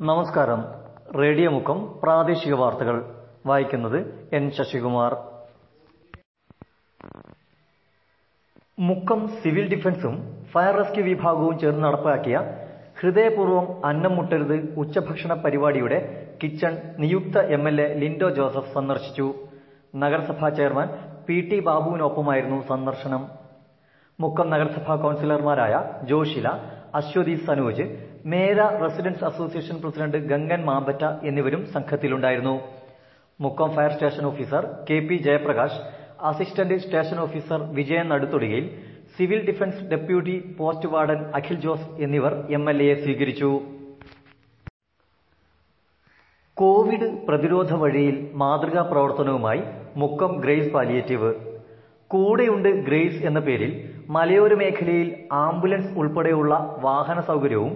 നമസ്കാരം. റേഡിയോ മുഖം പ്രാദേശിക വാർത്തകൾ. വായിക്കുന്നത് എൻ ശശികുമാർ. മുക്കം സിവിൽ ഡിഫൻസും ഫയർ റെസ്ക്യൂ വിഭാഗവും ചേർന്ന് നടപ്പാക്കിയ ഹൃദയപൂർവം അന്നം മുട്ടരുത് ഉച്ചഭക്ഷണ പരിപാടിയുടെ കിച്ചൺ നിയുക്ത M L A Lindo Joseph സന്ദർശിച്ചു. നഗരസഭാ ചെയർമാൻ പി ടി ബാബുവിനൊപ്പമായിരുന്നു സന്ദർശനം. മുക്കം നഗരസഭാ കൌൺസിലർമാരായ Joshila Aswathi Sanoj Mera residence association president Gangan Mampatta എന്നിവരും സംഘത്തിലുണ്ടായിരുന്നു. Mukkam fire station officer K P Jayaprakash assistant station officer Vijayan Naduthodiyil civil defence deputy post warden Akhil Jose എന്നിവർ M L എയെ സ്വീകരിച്ചു. Covid പ്രതിരോധ വഴിയിൽ മാതൃകാ പ്രവർത്തനവുമായി Mukkam grace palliative. കൂടെയുണ്ട് grace എന്ന പേരിൽ മലയോര മേഖലയിൽ ആംബുലൻസ് ഉൾപ്പെടെയുള്ള വാഹന സൗകര്യവും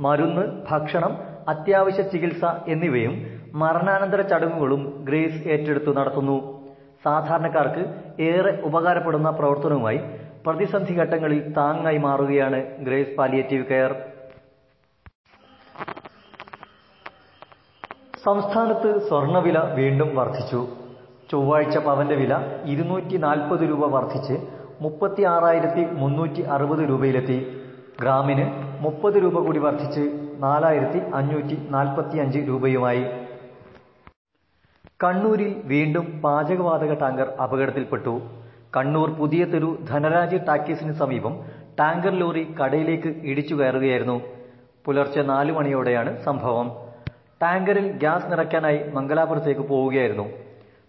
മരുന്ന് ഭക്ഷണം അത്യാവശ്യ ചികിത്സ എന്നിവയും മരണാനന്തര ചടങ്ങുകളും ഗ്രേസ് ഏറ്റെടുത്തു നടത്തുന്നു. സാധാരണക്കാർക്ക് ഏറെ ഉപകാരപ്പെടുന്ന പ്രവർത്തനവുമായി പ്രതിസന്ധി ഘട്ടങ്ങളിൽ താങ്ങായി മാറുകയാണ് ഗ്രേസ് പാലിയേറ്റീവ് കെയർ. സംസ്ഥാനത്ത് സ്വർണവില വീണ്ടും വർദ്ധിച്ചു. ചൊവ്വാഴ്ച പവന്റെ വില ഇരുന്നൂറ്റി നാൽപ്പത് രൂപ വർദ്ധിച്ച് മുപ്പത്തി ആറായിരത്തി മുന്നൂറ്റി അറുപത് രൂപയിലെത്തി. ഗ്രാമിന് മുപ്പത് രൂപ കൂടി വർദ്ധിച്ച് നാലായിരത്തി അഞ്ഞൂറ്റി നാൽപ്പത്തി അഞ്ച് രൂപയുമായി. കണ്ണൂരിൽ വീണ്ടും പാചകവാതക ടാങ്കർ അപകടത്തിൽപ്പെട്ടു. കണ്ണൂർ പുതിയ തെരു ധനരാജ് ടാക്കീസിന് സമീപം ടാങ്കർ ലോറി കടയിലേക്ക് ഇടിച്ചു കയറുകയായിരുന്നു. പുലർച്ചെ നാലു മണിയോടെയാണ് സംഭവം. ടാങ്കറിൽ ഗ്യാസ് നിറയ്ക്കാനായി മംഗലാപുരത്തേക്ക് പോവുകയായിരുന്നു.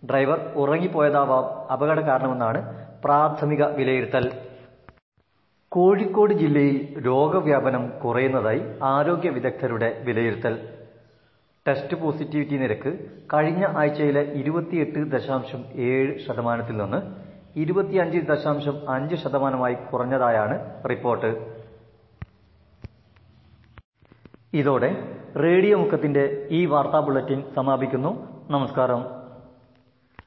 ഡ്രൈവർ ഉറങ്ങിപ്പോയതാവാം അപകട കാരണമെന്നാണ് പ്രാഥമിക വിലയിരുത്തൽ. കോഴിക്കോട് ജില്ലയിൽ രോഗവ്യാപനം കുറയുന്നതായി ആരോഗ്യ വിദഗ്ധരുടെ വിലയിരുത്തൽ. ടെസ്റ്റ് പോസിറ്റിവിറ്റി നിരക്ക് കഴിഞ്ഞ ആഴ്ചയിലെ ഇരുപത്തിയെട്ട് ദശാംശം ഏഴ് ശതമാനത്തിൽ നിന്ന് ഇരുപത്തിയഞ്ച് ദശാംശം അഞ്ച് ശതമാനമായി കുറഞ്ഞതായാണ് റിപ്പോർട്ട്. ഇതോടെ റേഡിയോ മുഖത്തിന്റെ ഈ വാർത്താ ബുള്ളറ്റിൻ സമാപിക്കുന്നു. നമസ്കാരം.